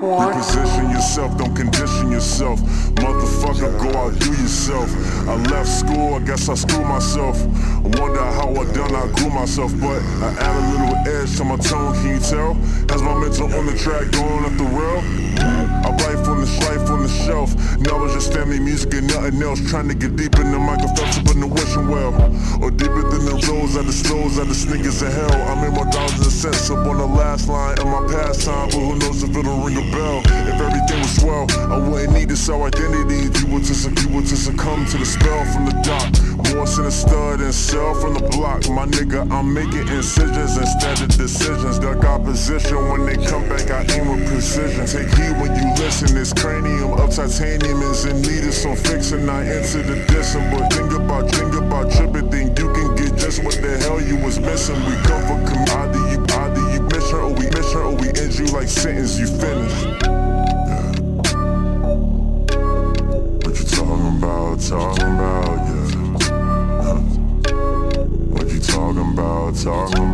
Reposition yourself, don't condition yourself. Motherfucker, go out, do yourself. I left school, I guess I screwed myself. I wonder how I done, I grew myself, but I add a little edge to my tone, can you tell? Has my mental on the track going up the rail? Shelf. Now it's just family music and nothing else. Trying to get deep in the microphone up in the wishing well. Or deeper than the roads of the slows of the sneakers of hell. I'm in my dollars and cents up on the last line of my pastime, but who knows if it'll ring a bell? If everything was swell, I wouldn't need to sell identity. You were to, you were to succumb to the spell from the dock. More than a stud and sell from the block. My nigga, I'm making incisions instead of decisions. Opposition when they come back, I aim with precision. Take heed when you listen. This cranium of titanium is in need of some fixing. I enter the distance, but think about, think about tripping. Think you can get just what the hell you was missing. We come for com- either you, either you miss her or we miss her or we end you like sentence you finished. What you talking about? Talking about, yeah. Huh. What you talking about? Talking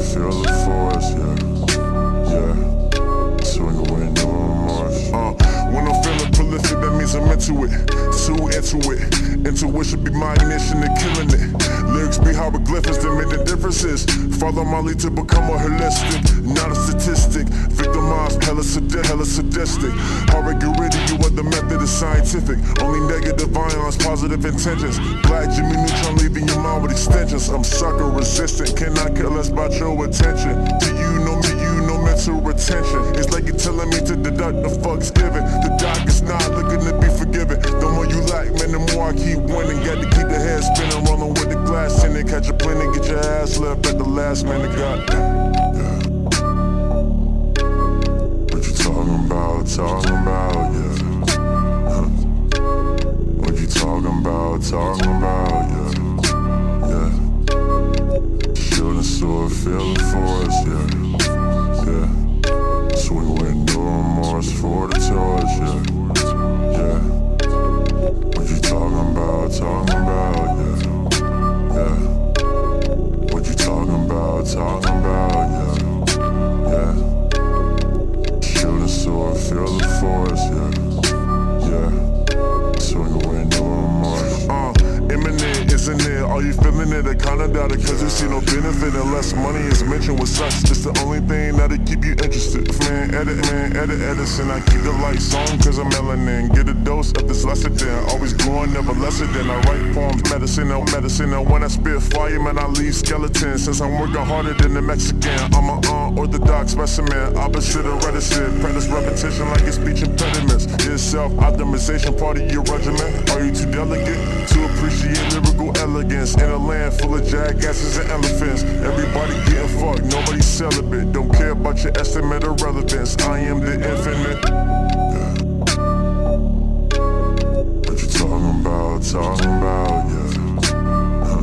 feel the force, yeah. Yeah. Swing away, no remorse. Uh, when I'm feeling prolific, that means I'm into it. Too into it. Intuition be my ignition and killing it. Lyrics be hieroglyphics that make the differences. Follow my lead to become a holistic, not a statistic. Victimized, hella, sadi- hella sadistic. Hard gritty, you what the method is scientific. Only negative violence, positive intentions. Black Jimmy Neutron leaving I'm sucker resistant, cannot care less about your attention. Do you know me? You know mental retention. It's like you're telling me to deduct the fuck's given. The doc is not looking to be forgiven. The more you lack, man, the more I keep winning. Got to keep the head spinning, rolling with the glass in it. Catch a plane and get your ass left at the last minute. God. Yeah. What you talking about? Talking about, yeah. Huh. What you talking about? Talking about. Yeah. Shooting sword, feel the force, yeah. Yeah. Swing with no remorse for the torch, yeah. Yeah. What you talking about? Talking about, yeah. Yeah. What you talking about? Talking about, yeah. Yeah. Shooting sword, feel the force, yeah. Are you feeling it? I kinda doubt it, cause you see no benefit unless money is mentioned with sucks. It's the only thing that'll keep you interested. Man, edit, man, edit, Edison. I keep the lights on cause I'm melanin. Get a dose of this lecithin. Always growing, never lesser than. I write poems, medicine, no medicine. And when I spit fire, man, I leave skeletons. Since I'm working harder than the Mexican, I'm an uh, Orthodox specimen, opposite of reticent. Practice repetition like it's speech impediments. Is self-optimization, part of your regiment. Are you too delicate to appreciate lyrical elegance? In a land full of jackasses and elephants. Everybody getting fucked, nobody celibate. Don't care about your estimate of relevance. I am the infinite. What you talking about? Talking about, yeah. Huh.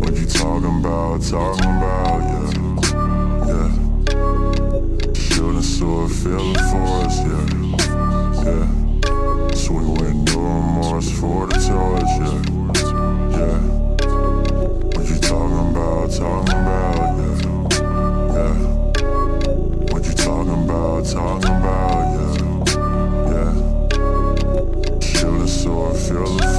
What you talking about? Talking about. feeling for us, yeah. Yeah. So we went Mars for the toys, yeah. Yeah. What you talking about, talking about, yeah. Yeah. What you talking about, talking about, yeah. Yeah. Shooting sword, I feel